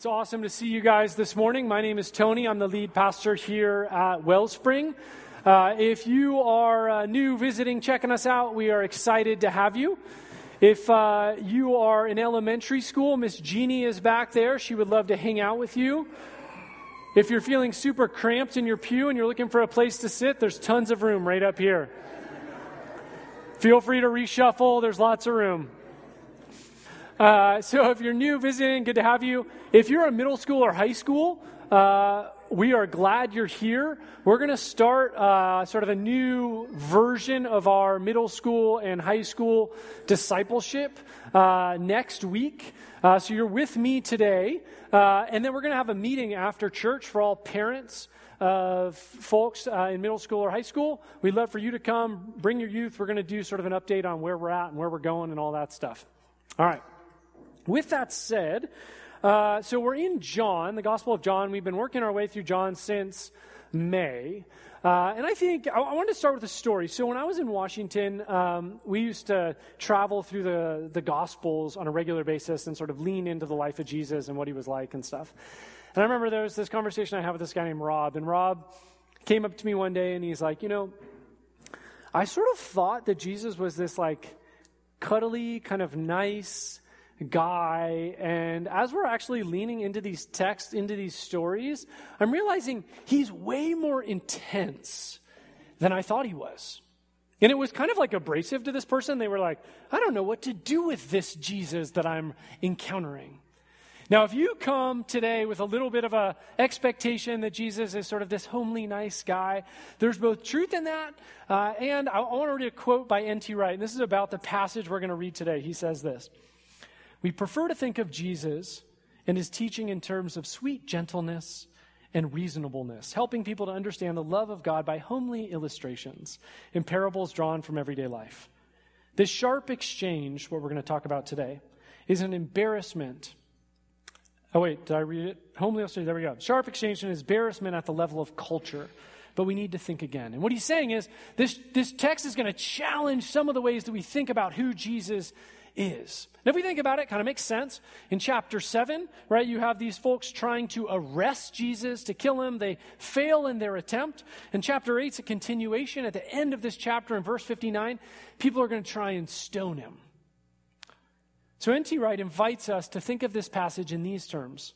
It's awesome to see you guys this morning. My name is Tony. I'm the lead pastor here at Wellspring. Uh, if you are uh, new visiting, checking us out, we are excited to have you. If uh, you are in elementary school, Miss Jeannie is back there. She would love to hang out with you. If you're feeling super cramped in your pew and you're looking for a place to sit, there's tons of room right up here. Feel free to reshuffle, there's lots of room. Uh, so if you're new visiting, good to have you. If you're a middle school or high school, uh, we are glad you're here. We're going to start uh, sort of a new version of our middle school and high school discipleship uh, next week. Uh, so you're with me today. Uh, and then we're going to have a meeting after church for all parents of folks uh, in middle school or high school. We'd love for you to come, bring your youth. We're going to do sort of an update on where we're at and where we're going and all that stuff. All right. With that said, uh, so we're in John, the Gospel of John. We've been working our way through John since May. Uh, and I think I, I, wanted to start with a story. So when I was in Washington, um, we used to travel through the, the Gospels on a regular basis and sort of lean into the life of Jesus and what he was like and stuff. And I remember there was this conversation I had with this guy named Rob. And Rob came up to me one day and he's like, You know, I sort of thought that Jesus was this like cuddly, kind of nice, guy. And as we're actually leaning into these texts, into these stories, I'm realizing he's way more intense than I thought he was. And it was kind of like abrasive to this person. They were like, I don't know what to do with this Jesus that I'm encountering. Now, if you come today with a little bit of a expectation that Jesus is sort of this homely, nice guy, there's both truth in that, uh, and I, I want to read a quote by N.T. Wright, and this is about the passage we're going to read today. He says this we prefer to think of Jesus and his teaching in terms of sweet gentleness and reasonableness, helping people to understand the love of God by homely illustrations in parables drawn from everyday life. This sharp exchange, what we're going to talk about today, is an embarrassment. Oh, wait, did I read it? Homely illustration, there we go. Sharp exchange and embarrassment at the level of culture. But we need to think again. And what he's saying is this, this text is going to challenge some of the ways that we think about who Jesus is. And if we think about it, it kind of makes sense. In chapter 7, right, you have these folks trying to arrest Jesus to kill him. They fail in their attempt. In chapter 8, it's a continuation. At the end of this chapter, in verse 59, people are going to try and stone him. So N.T. Wright invites us to think of this passage in these terms.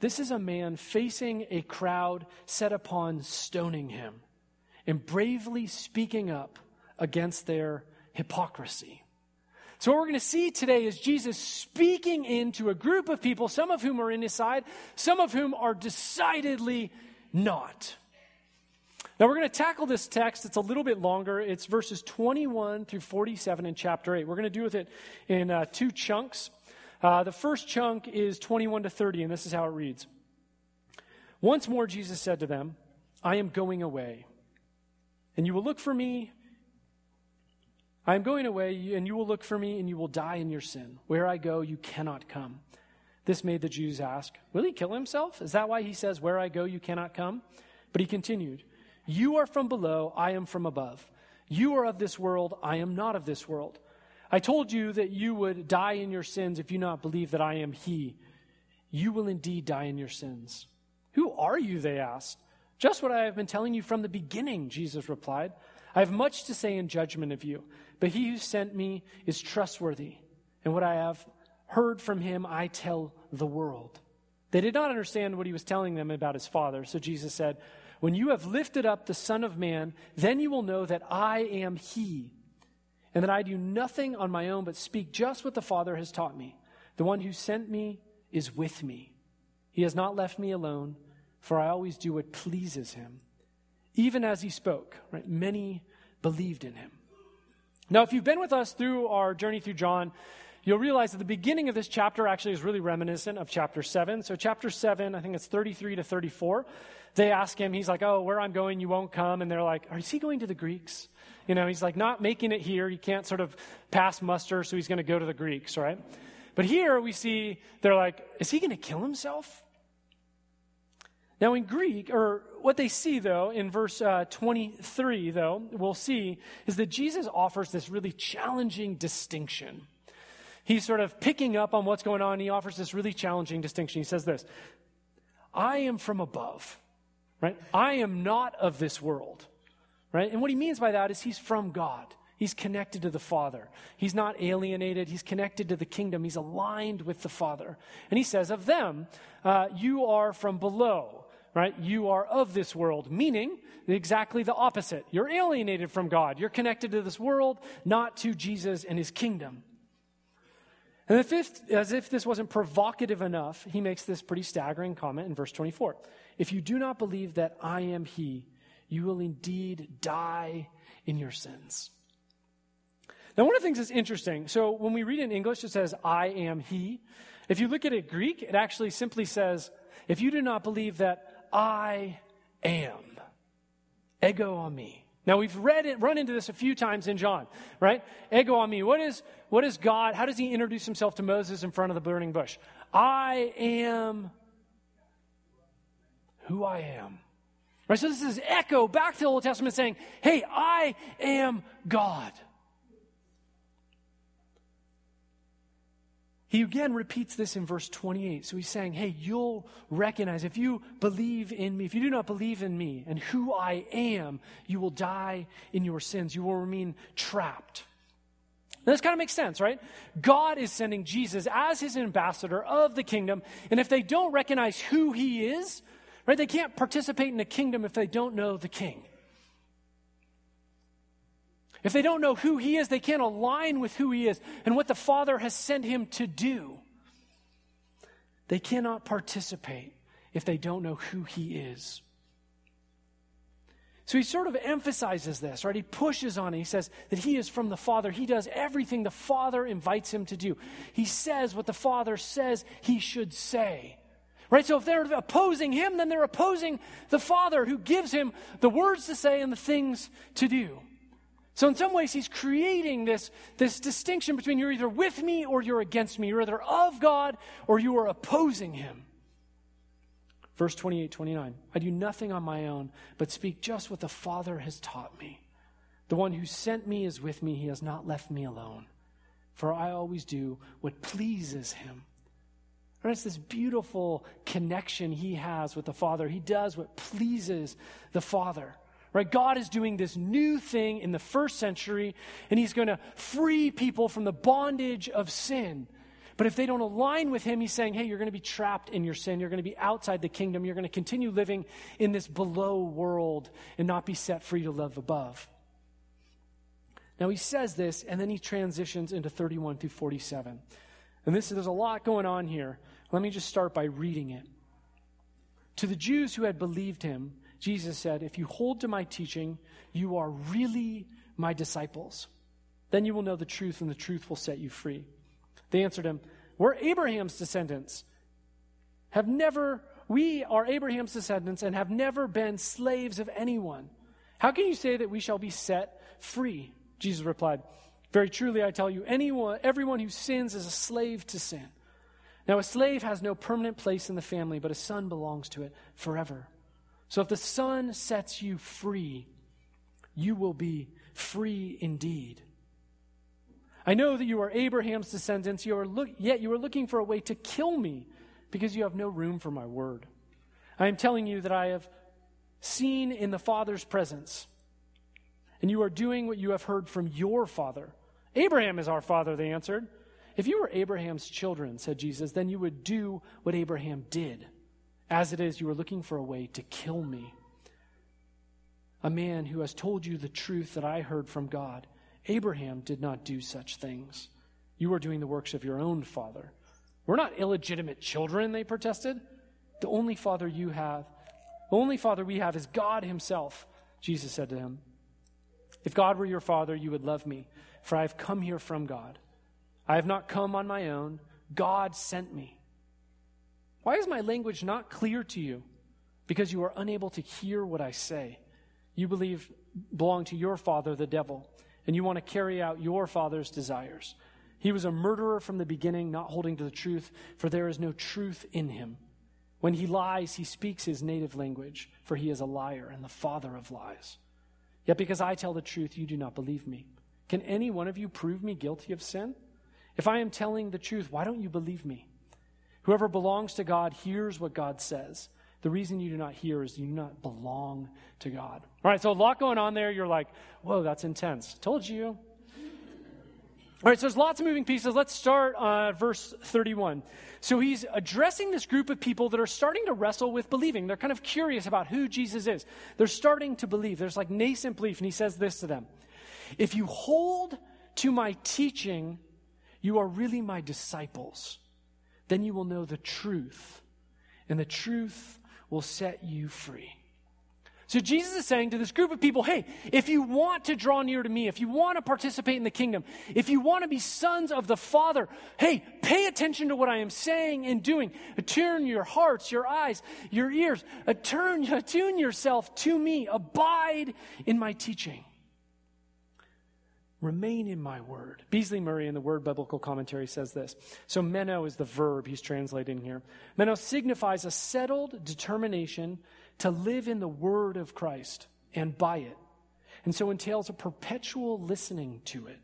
This is a man facing a crowd set upon stoning him and bravely speaking up against their hypocrisy. So, what we're going to see today is Jesus speaking into a group of people, some of whom are in his side, some of whom are decidedly not. Now, we're going to tackle this text. It's a little bit longer. It's verses 21 through 47 in chapter 8. We're going to do with it in uh, two chunks. Uh, the first chunk is 21 to 30, and this is how it reads Once more, Jesus said to them, I am going away, and you will look for me I am going away, and you will look for me, and you will die in your sin. Where I go, you cannot come. This made the Jews ask, Will he kill himself? Is that why he says, Where I go, you cannot come? But he continued, You are from below, I am from above. You are of this world, I am not of this world. I told you that you would die in your sins if you not believe that I am he. You will indeed die in your sins. Who are you? They asked. Just what I have been telling you from the beginning, Jesus replied. I have much to say in judgment of you. But he who sent me is trustworthy, and what I have heard from him I tell the world. They did not understand what he was telling them about his Father. So Jesus said, When you have lifted up the Son of Man, then you will know that I am he, and that I do nothing on my own but speak just what the Father has taught me. The one who sent me is with me. He has not left me alone, for I always do what pleases him. Even as he spoke, right, many believed in him. Now, if you've been with us through our journey through John, you'll realize that the beginning of this chapter actually is really reminiscent of chapter 7. So, chapter 7, I think it's 33 to 34. They ask him, he's like, Oh, where I'm going, you won't come. And they're like, Is he going to the Greeks? You know, he's like, Not making it here. He can't sort of pass muster, so he's going to go to the Greeks, right? But here we see they're like, Is he going to kill himself? Now, in Greek, or what they see, though, in verse uh, 23, though, we'll see, is that Jesus offers this really challenging distinction. he's sort of picking up on what's going on. He offers this really challenging distinction. He says this I am from above, right? I am not of this world, right? And what he means by that is he's from God. He's connected to the Father. He's not alienated. He's connected to the kingdom. He's aligned with the Father. And he says of them, uh, You are from below, right? You are of this world, meaning exactly the opposite. You're alienated from God. You're connected to this world, not to Jesus and his kingdom. And the fifth, as if this wasn't provocative enough, he makes this pretty staggering comment in verse 24. If you do not believe that I am he, you will indeed die in your sins. Now, one of the things that's interesting, so when we read in English, it says, I am he. If you look at it Greek, it actually simply says, if you do not believe that I am, ego eimi. Now we've read it, run into this a few times in John, right? Ego eimi. What is, what is God? How does he introduce himself to Moses in front of the burning bush? I am who I am. Right? So this is echo back to the Old Testament saying, hey, I am God. He again repeats this in verse 28. So he's saying, Hey, you'll recognize if you believe in me, if you do not believe in me and who I am, you will die in your sins. You will remain trapped. Now, this kind of makes sense, right? God is sending Jesus as his ambassador of the kingdom. And if they don't recognize who he is, right, they can't participate in the kingdom if they don't know the king. If they don't know who he is, they can't align with who he is and what the Father has sent him to do. They cannot participate if they don't know who he is. So he sort of emphasizes this, right? He pushes on it. He says that he is from the Father. He does everything the Father invites him to do. He says what the Father says he should say. Right? So if they're opposing him, then they're opposing the Father who gives him the words to say and the things to do. So, in some ways, he's creating this, this distinction between you're either with me or you're against me. You're either of God or you are opposing him. Verse 28 29. I do nothing on my own, but speak just what the Father has taught me. The one who sent me is with me. He has not left me alone. For I always do what pleases him. And it's this beautiful connection he has with the Father. He does what pleases the Father. Right? God is doing this new thing in the first century, and He's going to free people from the bondage of sin. But if they don't align with Him, He's saying, hey, you're going to be trapped in your sin. You're going to be outside the kingdom. You're going to continue living in this below world and not be set free to live above. Now, He says this, and then He transitions into 31 through 47. And this, there's a lot going on here. Let me just start by reading it. To the Jews who had believed Him, Jesus said, If you hold to my teaching, you are really my disciples. Then you will know the truth, and the truth will set you free. They answered him, We're Abraham's descendants. Have never, we are Abraham's descendants and have never been slaves of anyone. How can you say that we shall be set free? Jesus replied, Very truly I tell you, anyone, everyone who sins is a slave to sin. Now a slave has no permanent place in the family, but a son belongs to it forever. So if the Son sets you free, you will be free indeed. I know that you are Abraham's descendants, you are look, yet you are looking for a way to kill me because you have no room for my word. I am telling you that I have seen in the Father's presence, and you are doing what you have heard from your father. Abraham is our father, they answered. If you were Abraham's children, said Jesus, then you would do what Abraham did. As it is, you are looking for a way to kill me. A man who has told you the truth that I heard from God. Abraham did not do such things. You are doing the works of your own father. We're not illegitimate children, they protested. The only father you have, the only father we have is God Himself, Jesus said to him. If God were your father, you would love me, for I have come here from God. I have not come on my own, God sent me. Why is my language not clear to you? Because you are unable to hear what I say. You believe belong to your father, the devil, and you want to carry out your father's desires. He was a murderer from the beginning, not holding to the truth, for there is no truth in him. When he lies, he speaks his native language, for he is a liar and the father of lies. Yet because I tell the truth, you do not believe me. Can any one of you prove me guilty of sin? If I am telling the truth, why don't you believe me? Whoever belongs to God hears what God says. The reason you do not hear is you do not belong to God. All right, so a lot going on there. You're like, whoa, that's intense. Told you. All right, so there's lots of moving pieces. Let's start uh, verse 31. So he's addressing this group of people that are starting to wrestle with believing. They're kind of curious about who Jesus is. They're starting to believe. There's like nascent belief, and he says this to them If you hold to my teaching, you are really my disciples. Then you will know the truth, and the truth will set you free. So Jesus is saying to this group of people, hey, if you want to draw near to me, if you want to participate in the kingdom, if you want to be sons of the Father, hey, pay attention to what I am saying and doing. Attune your hearts, your eyes, your ears. Attune, attune yourself to me. Abide in my teaching. Remain in my word. Beasley Murray in the Word Biblical Commentary says this. So, meno is the verb he's translating here. Meno signifies a settled determination to live in the word of Christ and by it. And so entails a perpetual listening to it,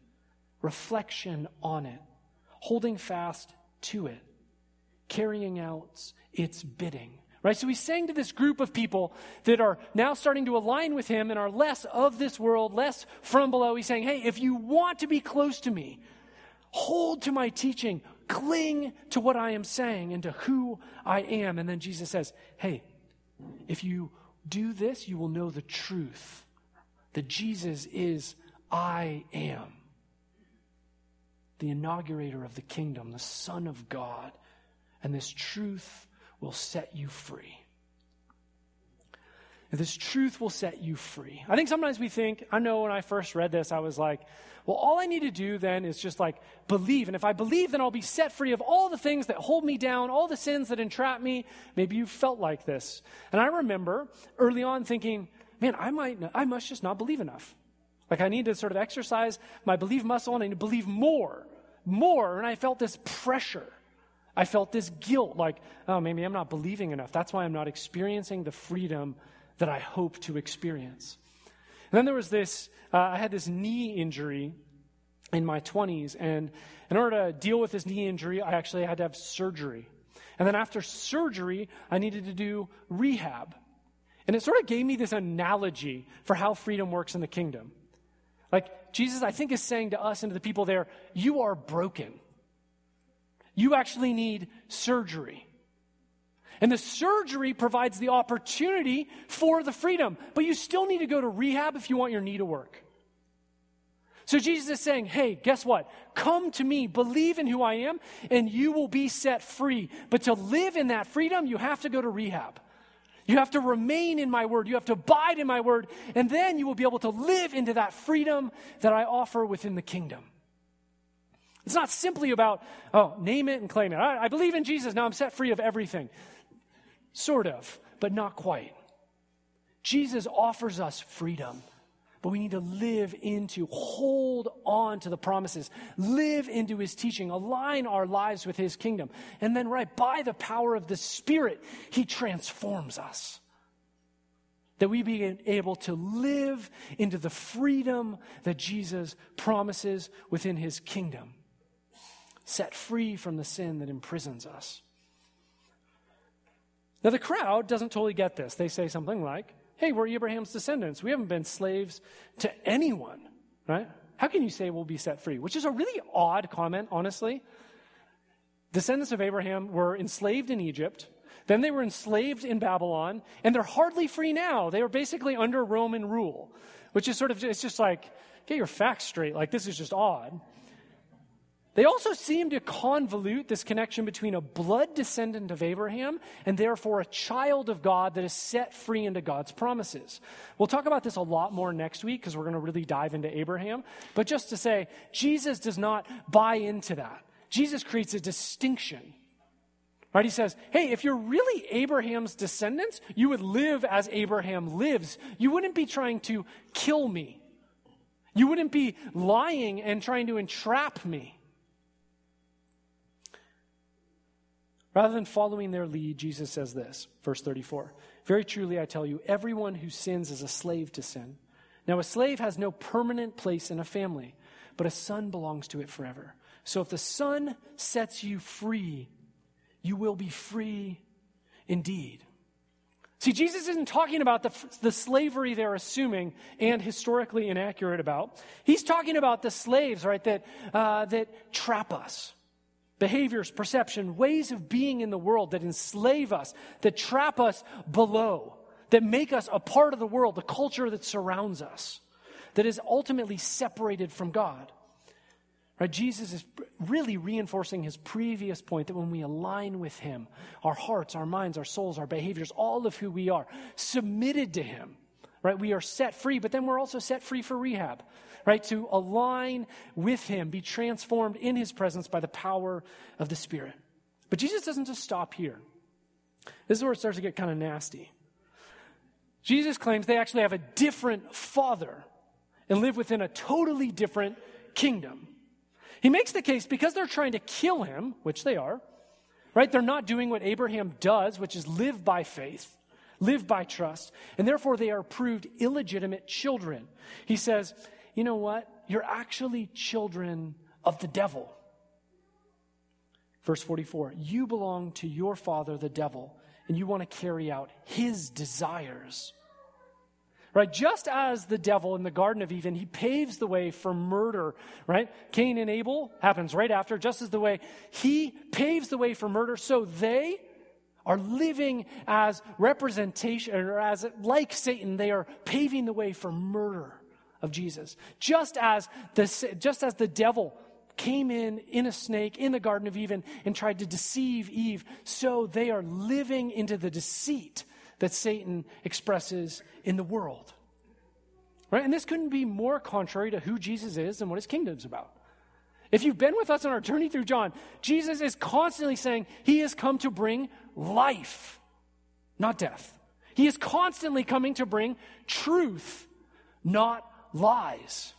reflection on it, holding fast to it, carrying out its bidding. Right? So he's saying to this group of people that are now starting to align with him and are less of this world, less from below. He's saying, hey, if you want to be close to me, hold to my teaching, cling to what I am saying and to who I am. And then Jesus says, hey, if you do this, you will know the truth that Jesus is I am, the inaugurator of the kingdom, the Son of God. And this truth will set you free. And this truth will set you free. I think sometimes we think, I know when I first read this, I was like, well, all I need to do then is just like believe. And if I believe, then I'll be set free of all the things that hold me down, all the sins that entrap me. Maybe you felt like this. And I remember early on thinking, man, I might, I must just not believe enough. Like I need to sort of exercise my belief muscle and I need to believe more, more. And I felt this pressure. I felt this guilt, like, oh, maybe I'm not believing enough. That's why I'm not experiencing the freedom that I hope to experience. And then there was this, uh, I had this knee injury in my 20s, and in order to deal with this knee injury, I actually had to have surgery. And then after surgery, I needed to do rehab. And it sort of gave me this analogy for how freedom works in the kingdom. Like, Jesus, I think, is saying to us and to the people there, you are broken. You actually need surgery. And the surgery provides the opportunity for the freedom, but you still need to go to rehab if you want your knee to work. So Jesus is saying, hey, guess what? Come to me, believe in who I am, and you will be set free. But to live in that freedom, you have to go to rehab. You have to remain in my word. You have to abide in my word. And then you will be able to live into that freedom that I offer within the kingdom. It's not simply about, oh, name it and claim it. I, I believe in Jesus. Now I'm set free of everything. Sort of, but not quite. Jesus offers us freedom, but we need to live into, hold on to the promises, live into his teaching, align our lives with his kingdom. And then, right, by the power of the Spirit, he transforms us. That we be able to live into the freedom that Jesus promises within his kingdom, set free from the sin that imprisons us. Now, the crowd doesn't totally get this. They say something like, hey, we're Abraham's descendants. We haven't been slaves to anyone, right? How can you say we'll be set free? Which is a really odd comment, honestly. Descendants of Abraham were enslaved in Egypt. Then they were enslaved in Babylon, and they're hardly free now. They were basically under Roman rule, which is sort of, it's just like, get your facts straight. Like, this is just odd. They also seem to convolute this connection between a blood descendant of Abraham and therefore a child of God that is set free into God's promises. We'll talk about this a lot more next week because we're going to really dive into Abraham. But just to say, Jesus does not buy into that. Jesus creates a distinction. Right? He says, hey, if you're really Abraham's descendants, you would live as Abraham lives. You wouldn't be trying to kill me. You wouldn't be lying and trying to entrap me. Rather than following their lead, Jesus says this, verse 34 Very truly, I tell you, everyone who sins is a slave to sin. Now, a slave has no permanent place in a family, but a son belongs to it forever. So if the Son sets you free, you will be free indeed. See, Jesus isn't talking about the, the slavery they're assuming and historically inaccurate about. He's talking about the slaves, right, that, uh, that trap us. Behaviors, perception, ways of being in the world that enslave us, that trap us below, that make us a part of the world, the culture that surrounds us, that is ultimately separated from God. Right? Jesus is really reinforcing his previous point that when we align with him, our hearts, our minds, our souls, our behaviors, all of who we are, submitted to him, right? We are set free, but then we're also set free for rehab, right? To align with him, be transformed in his presence by the power of the Spirit. But Jesus doesn't just stop here. This is where it starts to get kind of nasty. Jesus claims they actually have a different father and live within a totally different kingdom. He makes the case because they're trying to kill him, which they are, right? They're not doing what Abraham does, which is live by faith, live by trust, and therefore they are proved illegitimate children. He says, you know what? You're actually children of the devil. Verse 44 You belong to your father, the devil, and you want to carry out his desires. Right? Just as the devil in the Garden of Eden, he paves the way for murder, right? Cain and Abel happens right after, just as the way he paves the way for murder, so they are living as representation, or as like Satan, they are paving the way for murder of Jesus. Just as the, just as the devil came in in a snake in the Garden of Eden and tried to deceive Eve, so they are living into the deceit that Satan expresses in the world. Right? And this couldn't be more contrary to who Jesus is and what his kingdom's about. If you've been with us on our journey through John, Jesus is constantly saying he has come to bring life, not death. He is constantly coming to bring truth, not lies.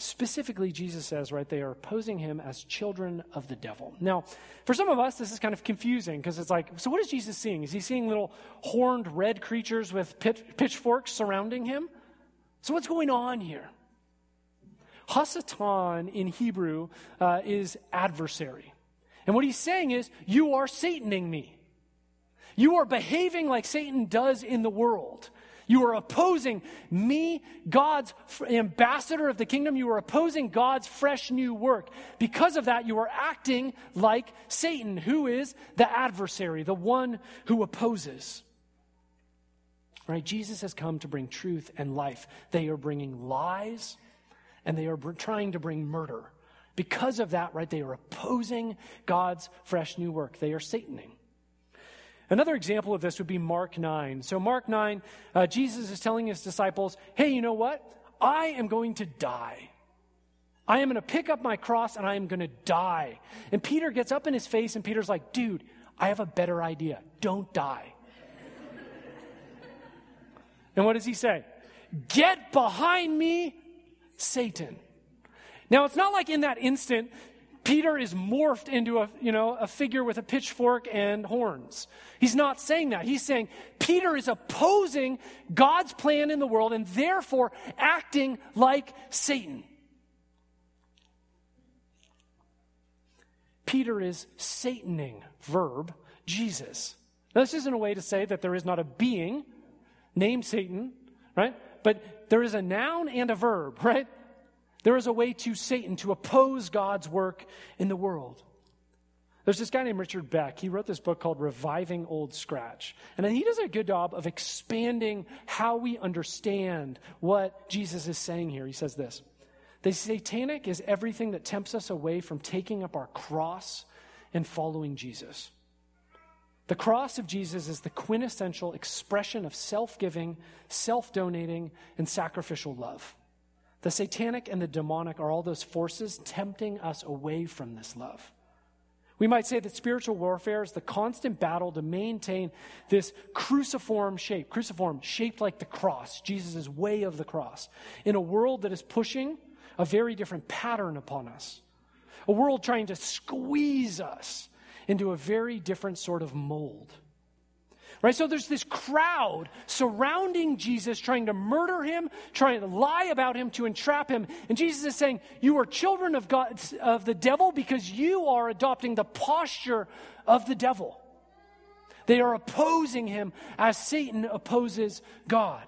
Specifically, Jesus says, right, they are opposing him as children of the devil. Now, for some of us, this is kind of confusing because it's like, so what is Jesus seeing? Is he seeing little horned red creatures with pit, pitchforks surrounding him? So, what's going on here? Hasatan in Hebrew uh, is adversary. And what he's saying is, you are Sataning me. You are behaving like Satan does in the world. You are opposing me, God's ambassador of the kingdom. You are opposing God's fresh new work. Because of that, you are acting like Satan, who is the adversary, the one who opposes. Right? Jesus has come to bring truth and life. They are bringing lies and they are trying to bring murder. Because of that, right, they are opposing God's fresh new work. They are Sataning. Another example of this would be Mark 9. So, Mark 9, uh, Jesus is telling his disciples, hey, you know what? I am going to die. I am going to pick up my cross and I am going to die. And Peter gets up in his face, and Peter's like, dude, I have a better idea. Don't die. and what does he say? Get behind me, Satan. Now, it's not like in that instant Peter is morphed into a, you know, a figure with a pitchfork and horns. He's not saying that. He's saying Peter is opposing God's plan in the world and therefore acting like Satan. Peter is Sataning, verb, Jesus. Now, this isn't a way to say that there is not a being named Satan, right? But there is a noun and a verb, right? There is a way to Satan to oppose God's work in the world. There's this guy named Richard Beck. He wrote this book called Reviving Old Scratch. And he does a good job of expanding how we understand what Jesus is saying here. He says this The satanic is everything that tempts us away from taking up our cross and following Jesus. The cross of Jesus is the quintessential expression of self giving, self donating, and sacrificial love. The satanic and the demonic are all those forces tempting us away from this love. We might say that spiritual warfare is the constant battle to maintain this cruciform shape, cruciform shaped like the cross, Jesus' way of the cross, in a world that is pushing a very different pattern upon us. A world trying to squeeze us into a very different sort of mold. Right? So there's this crowd surrounding Jesus, trying to murder him, trying to lie about him to entrap him. And Jesus is saying, You are children of God of the devil because you are adopting the posture of the devil. They are opposing him as Satan opposes God.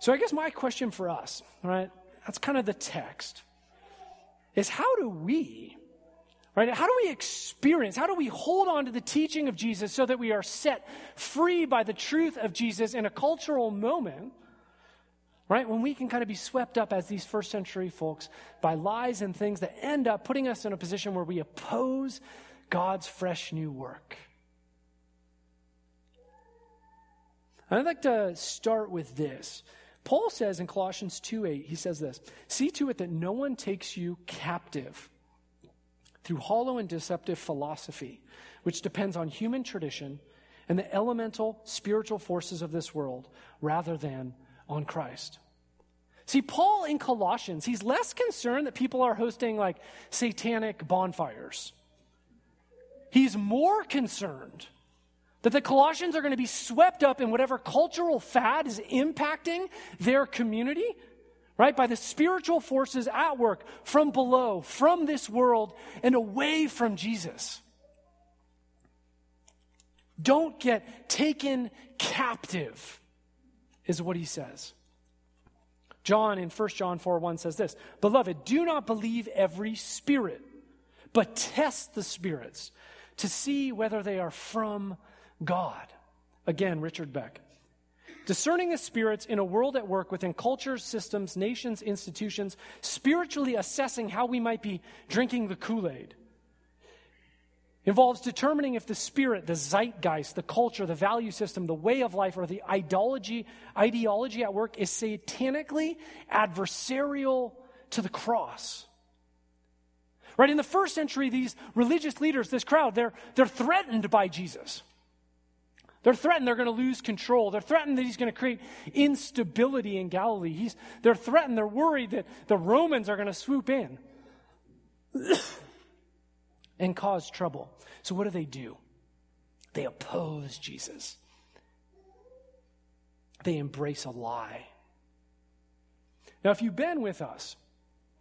So I guess my question for us, right? That's kind of the text. Is how do we Right? How do we experience, how do we hold on to the teaching of Jesus so that we are set free by the truth of Jesus in a cultural moment? Right? When we can kind of be swept up as these first century folks by lies and things that end up putting us in a position where we oppose God's fresh new work. I'd like to start with this. Paul says in Colossians 2 8, he says this See to it that no one takes you captive through hollow and deceptive philosophy, which depends on human tradition and the elemental spiritual forces of this world rather than on Christ. See, Paul in Colossians, he's less concerned that people are hosting like satanic bonfires. He's more concerned that the Colossians are going to be swept up in whatever cultural fad is impacting their community right? By the spiritual forces at work from below, from this world, and away from Jesus. Don't get taken captive, is what he says. John in 1 John 4 1 says this Beloved, do not believe every spirit, but test the spirits to see whether they are from God. Again, Richard Beck. Discerning the spirits in a world at work within cultures, systems, nations, institutions, spiritually assessing how we might be drinking the Kool Aid. Involves determining if the spirit, the zeitgeist, the culture, the value system, the way of life, or the ideology, ideology at work is satanically adversarial to the cross. Right? In the first century, these religious leaders, this crowd, they're, they're threatened by Jesus. They're threatened they're going to lose control. They're threatened that he's going to create instability in Galilee. He's, they're threatened, they're worried that the Romans are going to swoop in and cause trouble. So, what do they do? They oppose Jesus, they embrace a lie. Now, if you've been with us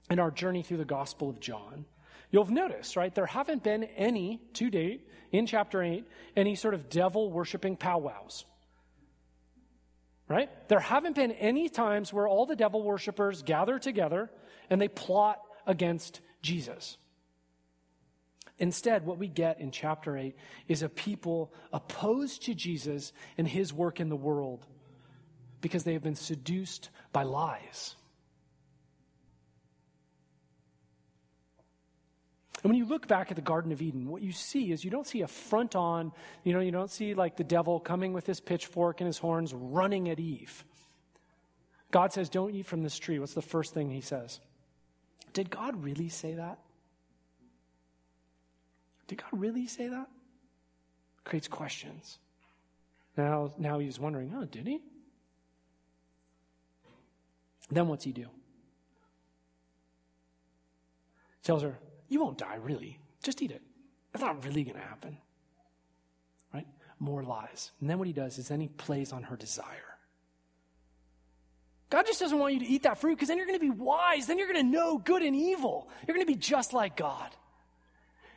in our journey through the Gospel of John, you'll have noticed, right? There haven't been any to date in chapter 8 any sort of devil worshiping powwows. Right? There haven't been any times where all the devil worshippers gather together and they plot against Jesus. Instead, what we get in chapter 8 is a people opposed to Jesus and his work in the world because they have been seduced by lies. And when you look back at the Garden of Eden, what you see is you don't see a front on, you know, you don't see like the devil coming with his pitchfork and his horns running at Eve. God says, Don't eat from this tree. What's the first thing he says? Did God really say that? Did God really say that? Creates questions. Now, now he's wondering, oh, did he? Then what's he do? Tells her, you won't die, really. Just eat it. It's not really going to happen. Right? More lies. And then what he does is then he plays on her desire. God just doesn't want you to eat that fruit because then you're going to be wise. Then you're going to know good and evil. You're going to be just like God.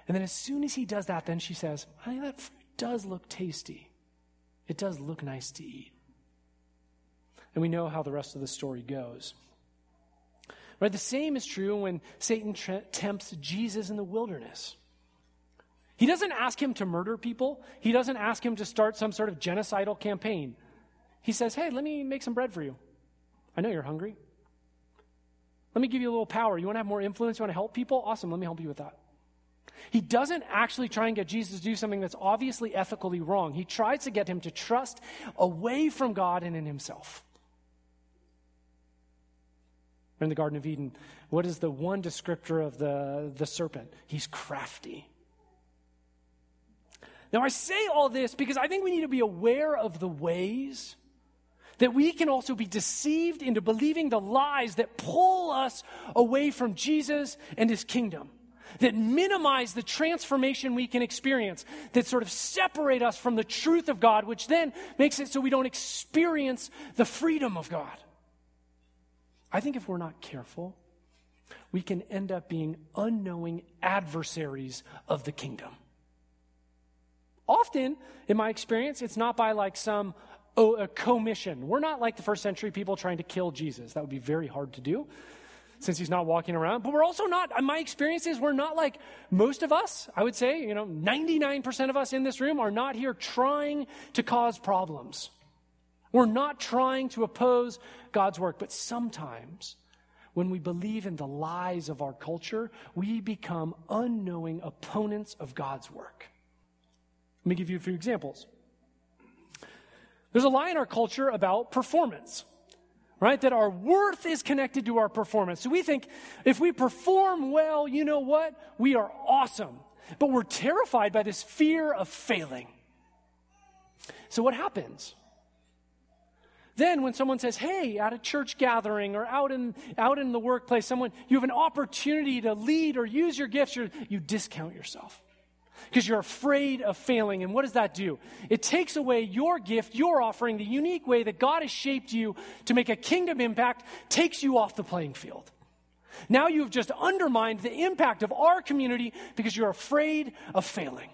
And then as soon as he does that, then she says, Honey, that fruit does look tasty. It does look nice to eat. And we know how the rest of the story goes. Right? The same is true when Satan tempts Jesus in the wilderness. He doesn't ask him to murder people. He doesn't ask him to start some sort of genocidal campaign. He says, Hey, let me make some bread for you. I know you're hungry. Let me give you a little power. You want to have more influence? You want to help people? Awesome. Let me help you with that. He doesn't actually try and get Jesus to do something that's obviously ethically wrong. He tries to get him to trust away from God and in himself in the Garden of Eden, what is the one descriptor of the, the serpent? He's crafty. Now, I say all this because I think we need to be aware of the ways that we can also be deceived into believing the lies that pull us away from Jesus and his kingdom. that minimize the transformation we can experience, that sort of separate us from the truth of God, which then makes it so we don't experience the freedom of God. I think if we're not careful, we can end up being unknowing adversaries of the kingdom. Often, in my experience, it's not by like some oh, commission. We're not like the first century people trying to kill Jesus. That would be very hard to do since he's not walking around. But we're also not, my experience is we're not like most of us, I would say, you know, 99% of us in this room are not here trying to cause problems. We're not trying to oppose God's work, but sometimes when we believe in the lies of our culture, we become unknowing opponents of God's work. Let me give you a few examples. There's a lie in our culture about performance right? That our worth is connected to our performance. So we think if we perform well, you know what? We are awesome. But we're terrified by this fear of failing. So what happens? Then when someone says, "Hey, at a church gathering or out in out in the workplace, someone you have an opportunity to lead or use your gifts, you discount yourself." because you're afraid of failing. And what does that do? It takes away your gift, your offering, the unique way that God has shaped you to make a kingdom impact, takes you off the playing field. Now you've just undermined the impact of our community because you're afraid of failing.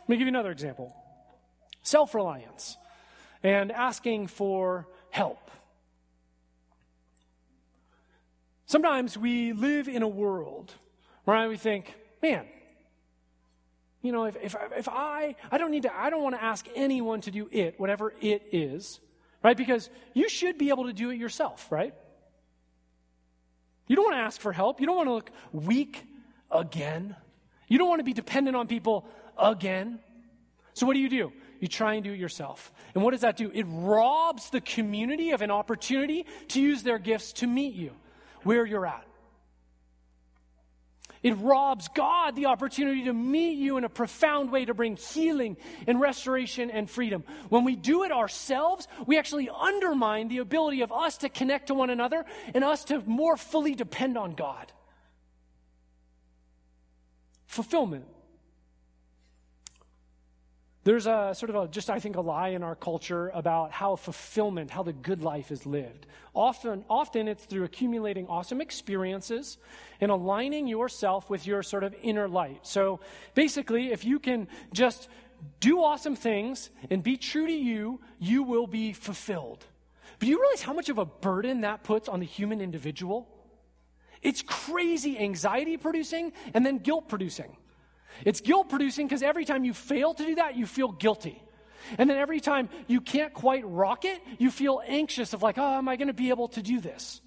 Let me give you another example self reliance and asking for help. Sometimes we live in a world where we think, man, you know, if, if, if I, I don't need to, I don't want to ask anyone to do it, whatever it is, right? Because you should be able to do it yourself, right? You don't want to ask for help. You don't want to look weak again. You don't want to be dependent on people again. So what do you do? You try and do it yourself. And what does that do? It robs the community of an opportunity to use their gifts to meet you where you're at. It robs God the opportunity to meet you in a profound way to bring healing and restoration and freedom. When we do it ourselves, we actually undermine the ability of us to connect to one another and us to more fully depend on God. Fulfillment. There's a sort of a, just, I think, a lie in our culture about how fulfillment, how the good life is lived. Often, often it's through accumulating awesome experiences and aligning yourself with your sort of inner light. So basically, if you can just do awesome things and be true to you, you will be fulfilled. But do you realize how much of a burden that puts on the human individual? It's crazy anxiety producing and then guilt producing. It's guilt producing because every time you fail to do that, you feel guilty. And then every time you can't quite rock it, you feel anxious of like, oh, am I going to be able to do this?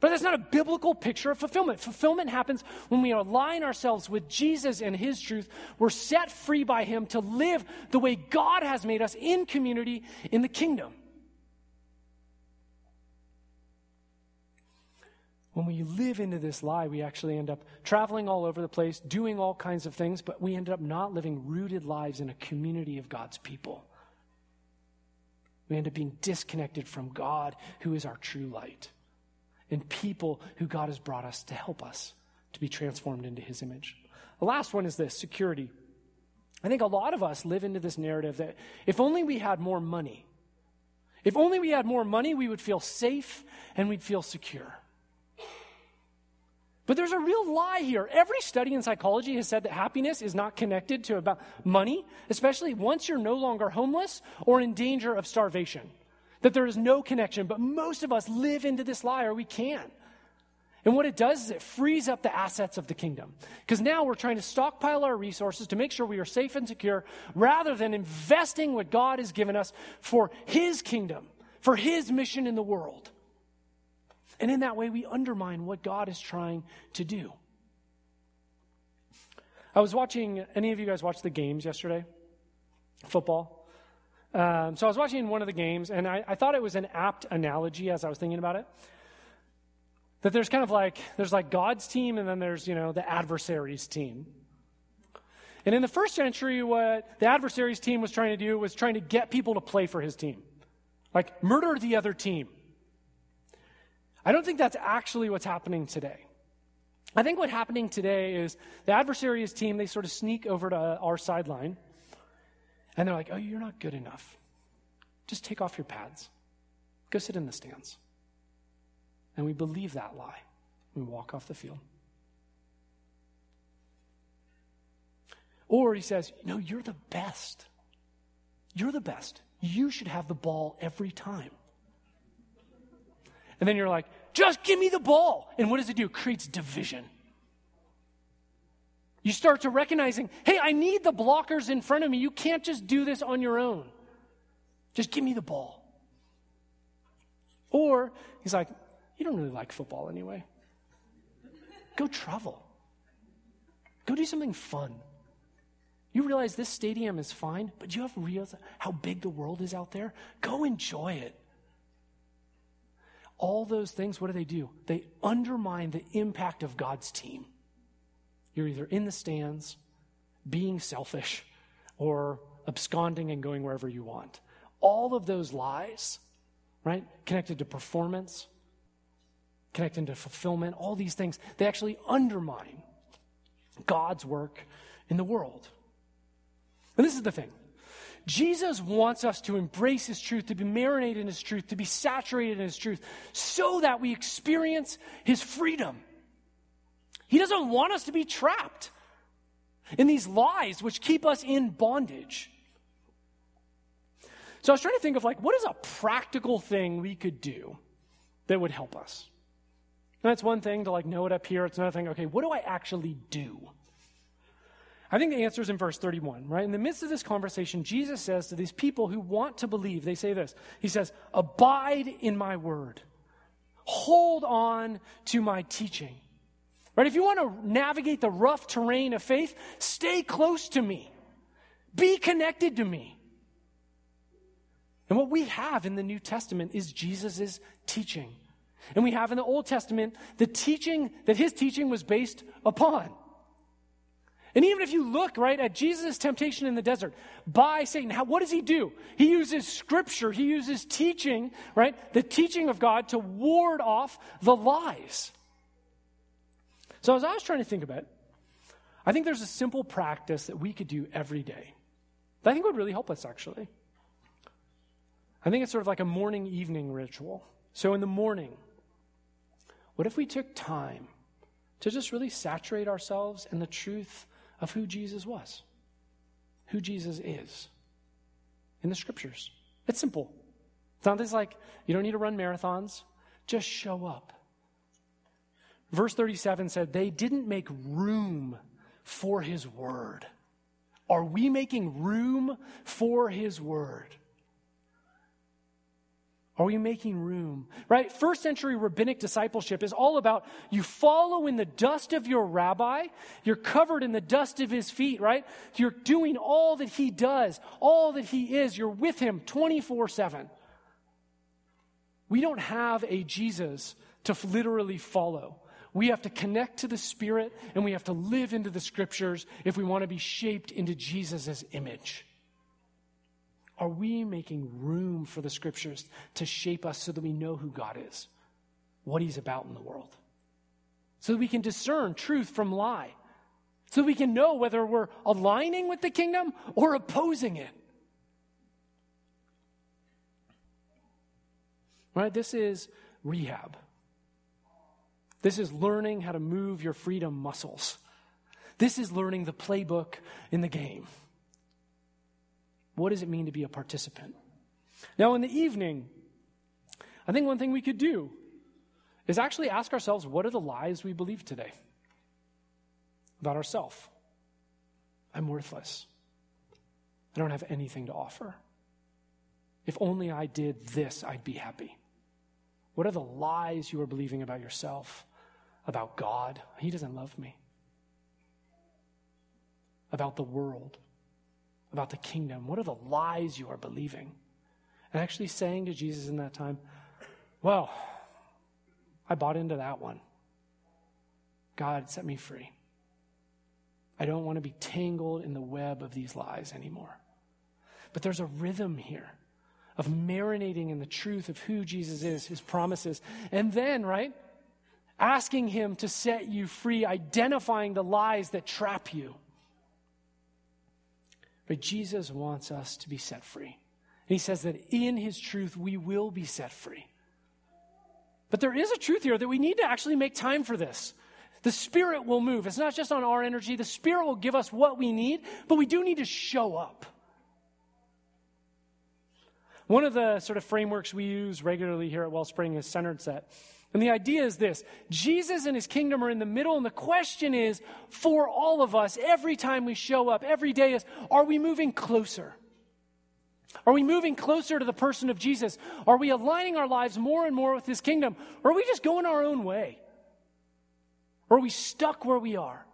But that's not a biblical picture of fulfillment. Fulfillment happens when we align ourselves with Jesus and His truth. We're set free by Him to live the way God has made us in community in the kingdom. When we live into this lie, we actually end up traveling all over the place, doing all kinds of things, but we end up not living rooted lives in a community of God's people. We end up being disconnected from God, who is our true light, and people who God has brought us to help us to be transformed into his image. The last one is this security. I think a lot of us live into this narrative that if only we had more money, if only we had more money, we would feel safe and we'd feel secure. But there's a real lie here. Every study in psychology has said that happiness is not connected to about money, especially once you're no longer homeless or in danger of starvation. That there is no connection, but most of us live into this lie or we can. And what it does is it frees up the assets of the kingdom. Because now we're trying to stockpile our resources to make sure we are safe and secure rather than investing what God has given us for His kingdom, for His mission in the world. And in that way, we undermine what God is trying to do. I was watching, any of you guys watch the games yesterday? Football? Um, so I was watching one of the games, and I, I thought it was an apt analogy as I was thinking about it. That there's kind of like, there's like God's team, and then there's, you know, the adversary's team. And in the first century, what the adversary's team was trying to do was trying to get people to play for his team. Like, murder the other team. I don't think that's actually what's happening today. I think what's happening today is the adversary's team, they sort of sneak over to our sideline and they're like, oh, you're not good enough. Just take off your pads, go sit in the stands. And we believe that lie. We walk off the field. Or he says, No, you're the best. You're the best. You should have the ball every time. And then you're like, just give me the ball. And what does it do? It creates division. You start to recognizing, hey, I need the blockers in front of me. You can't just do this on your own. Just give me the ball. Or he's like, you don't really like football anyway. Go travel. Go do something fun. You realize this stadium is fine, but you have realized how big the world is out there? Go enjoy it. All those things, what do they do? They undermine the impact of God's team. You're either in the stands, being selfish, or absconding and going wherever you want. All of those lies, right, connected to performance, connected to fulfillment, all these things, they actually undermine God's work in the world. And this is the thing Jesus wants us to embrace His truth, to be marinated in His truth, to be saturated in His truth, so that we experience His freedom. He doesn't want us to be trapped in these lies which keep us in bondage. So I was trying to think of like, what is a practical thing we could do that would help us? And that's one thing to like know it up here. It's another thing, okay, what do I actually do? I think the answer is in verse 31, right? In the midst of this conversation, Jesus says to these people who want to believe, they say this He says, Abide in my word, hold on to my teaching. Right? If you want to navigate the rough terrain of faith, stay close to me, be connected to me. And what we have in the New Testament is Jesus' teaching. And we have in the Old Testament the teaching that his teaching was based upon. And even if you look, right, at Jesus' temptation in the desert by Satan, how, what does he do? He uses scripture, he uses teaching, right, the teaching of God to ward off the lies. So as I was trying to think about it, I think there's a simple practice that we could do every day that I think would really help us, actually. I think it's sort of like a morning evening ritual. So in the morning, what if we took time to just really saturate ourselves in the truth of who Jesus was, who Jesus is in the scriptures. It's simple. It's not this like you don't need to run marathons, just show up. Verse 37 said, They didn't make room for his word. Are we making room for his word? Are we making room? Right? First century rabbinic discipleship is all about you follow in the dust of your rabbi, you're covered in the dust of his feet, right? You're doing all that he does, all that he is. You're with him 24 7. We don't have a Jesus to literally follow. We have to connect to the Spirit and we have to live into the scriptures if we want to be shaped into Jesus' image. Are we making room for the scriptures to shape us so that we know who God is, what He's about in the world? So that we can discern truth from lie, so that we can know whether we're aligning with the kingdom or opposing it. Right? This is rehab. This is learning how to move your freedom muscles. This is learning the playbook in the game. What does it mean to be a participant? Now, in the evening, I think one thing we could do is actually ask ourselves what are the lies we believe today about ourselves? I'm worthless. I don't have anything to offer. If only I did this, I'd be happy. What are the lies you are believing about yourself, about God? He doesn't love me. About the world about the kingdom? What are the lies you are believing? And actually saying to Jesus in that time, Well, I bought into that one. God, set me free. I don't want to be tangled in the web of these lies anymore. But there's a rhythm here of marinating in the truth of who Jesus is, his promises. And then, right, asking Him to set you free, identifying the lies that trap you. But Jesus wants us to be set free. And He says that in His truth, we will be set free. But there is a truth here that we need to actually make time for this. The Spirit will move. It's not just on our energy, the Spirit will give us what we need, but we do need to show up. One of the sort of frameworks we use regularly here at Wellspring is centered set. And the idea is this Jesus and his kingdom are in the middle, and the question is for all of us, every time we show up, every day, is are we moving closer? Are we moving closer to the person of Jesus? Are we aligning our lives more and more with his kingdom? Or are we just going our own way? Or are we stuck where we are?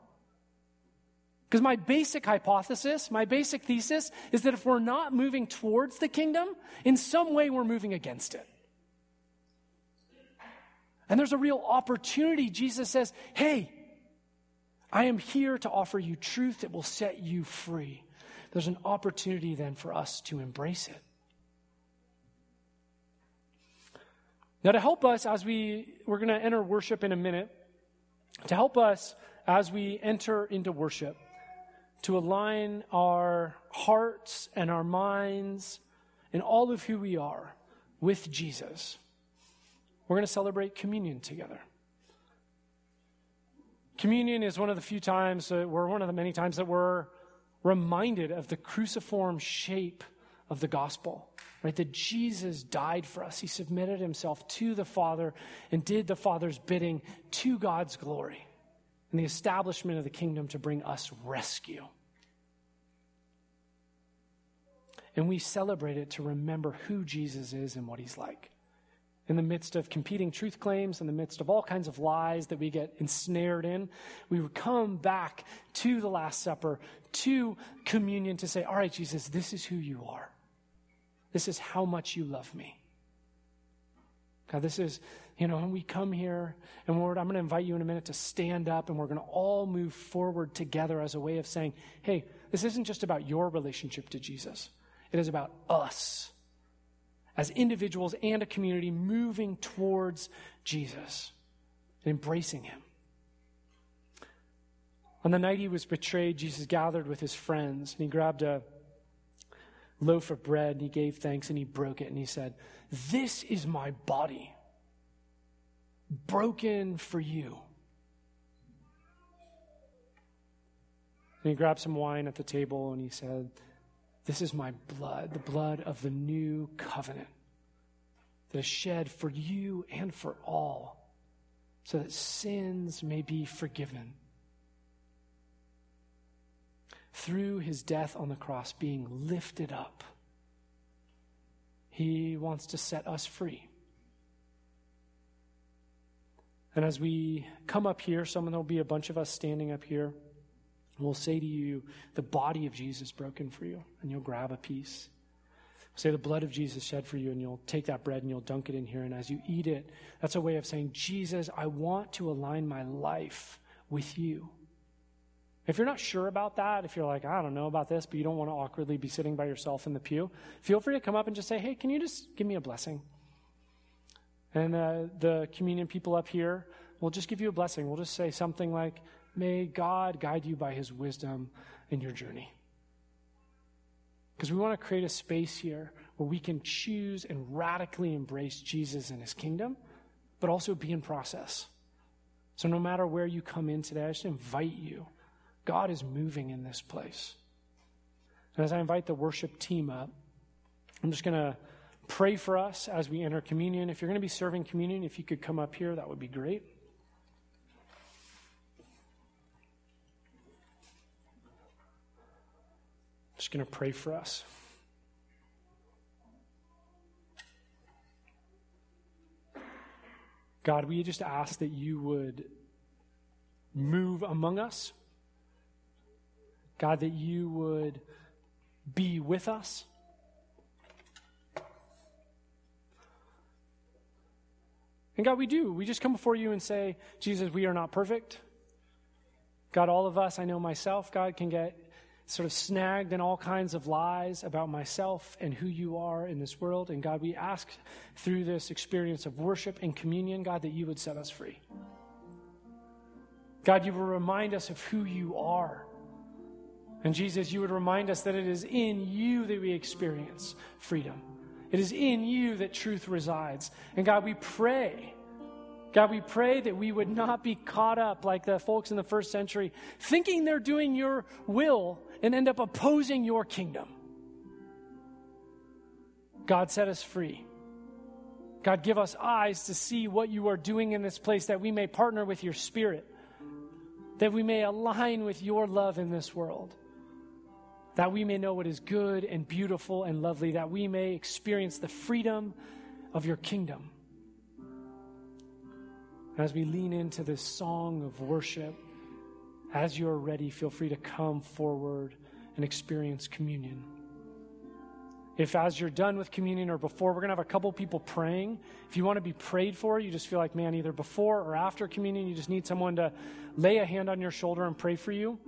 Because my basic hypothesis, my basic thesis is that if we're not moving towards the kingdom, in some way we're moving against it. And there's a real opportunity. Jesus says, Hey, I am here to offer you truth that will set you free. There's an opportunity then for us to embrace it. Now, to help us as we, we're going to enter worship in a minute, to help us as we enter into worship, to align our hearts and our minds and all of who we are with Jesus, we're going to celebrate communion together. Communion is one of the few times, uh, we're one of the many times that we're reminded of the cruciform shape of the gospel, right? That Jesus died for us. He submitted himself to the Father and did the Father's bidding to God's glory and the establishment of the kingdom to bring us rescue. And we celebrate it to remember who Jesus is and what he's like. In the midst of competing truth claims, in the midst of all kinds of lies that we get ensnared in, we would come back to the Last Supper, to communion, to say, All right, Jesus, this is who you are. This is how much you love me. God, this is, you know, when we come here, and Lord, I'm going to invite you in a minute to stand up, and we're going to all move forward together as a way of saying, hey, this isn't just about your relationship to Jesus, it is about us as individuals and a community moving towards Jesus and embracing him. On the night he was betrayed, Jesus gathered with his friends, and he grabbed a loaf of bread, and he gave thanks, and he broke it, and he said, This is my body, broken for you. And he grabbed some wine at the table, and he said, This is my blood, the blood of the new covenant that is shed for you and for all, so that sins may be forgiven through his death on the cross, being lifted up, he wants to set us free. And as we come up here, someone there'll be a bunch of us standing up here. We'll say to you, the body of Jesus broken for you, and you'll grab a piece. Say the blood of Jesus shed for you, and you'll take that bread and you'll dunk it in here. And as you eat it, that's a way of saying, Jesus, I want to align my life with you. If you're not sure about that, if you're like, I don't know about this, but you don't want to awkwardly be sitting by yourself in the pew, feel free to come up and just say, hey, can you just give me a blessing? And uh, the communion people up here will just give you a blessing. We'll just say something like, may God guide you by his wisdom in your journey. Because we want to create a space here where we can choose and radically embrace Jesus and his kingdom, but also be in process. So no matter where you come in today, I just invite you God is moving in this place. And as I invite the worship team up, I'm just going to pray for us as we enter communion. If you're going to be serving communion, if you could come up here, that would be great. Just going to pray for us. God, we just ask that you would move among us. God, that you would be with us. And God, we do. We just come before you and say, Jesus, we are not perfect. God, all of us, I know myself, God, can get sort of snagged in all kinds of lies about myself and who you are in this world. And God, we ask through this experience of worship and communion, God, that you would set us free. God, you will remind us of who you are. And Jesus, you would remind us that it is in you that we experience freedom. It is in you that truth resides. And God, we pray. God, we pray that we would not be caught up like the folks in the first century, thinking they're doing your will and end up opposing your kingdom. God, set us free. God, give us eyes to see what you are doing in this place that we may partner with your spirit, that we may align with your love in this world that we may know what is good and beautiful and lovely, that we may experience the freedom of your kingdom. As we lean into this song of worship, as you're ready, feel free to come forward and experience communion. If, as you're done with communion or before, we're going to have a couple people praying. If you want to be prayed for, you just feel like, man, either before or after communion, you just need someone to lay a hand on your shoulder and pray for you.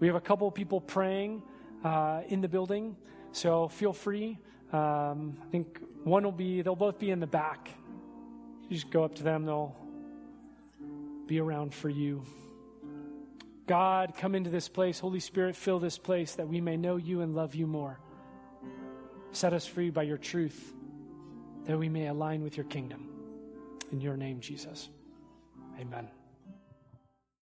We have a couple people praying uh, in the building, so feel free. Um, I think one will be, they'll both be in the back. You just go up to them, they'll be around for you. God, come into this place. Holy Spirit, fill this place that we may know you and love you more. Set us free by your truth, that we may align with your kingdom. In your name, Jesus. Amen.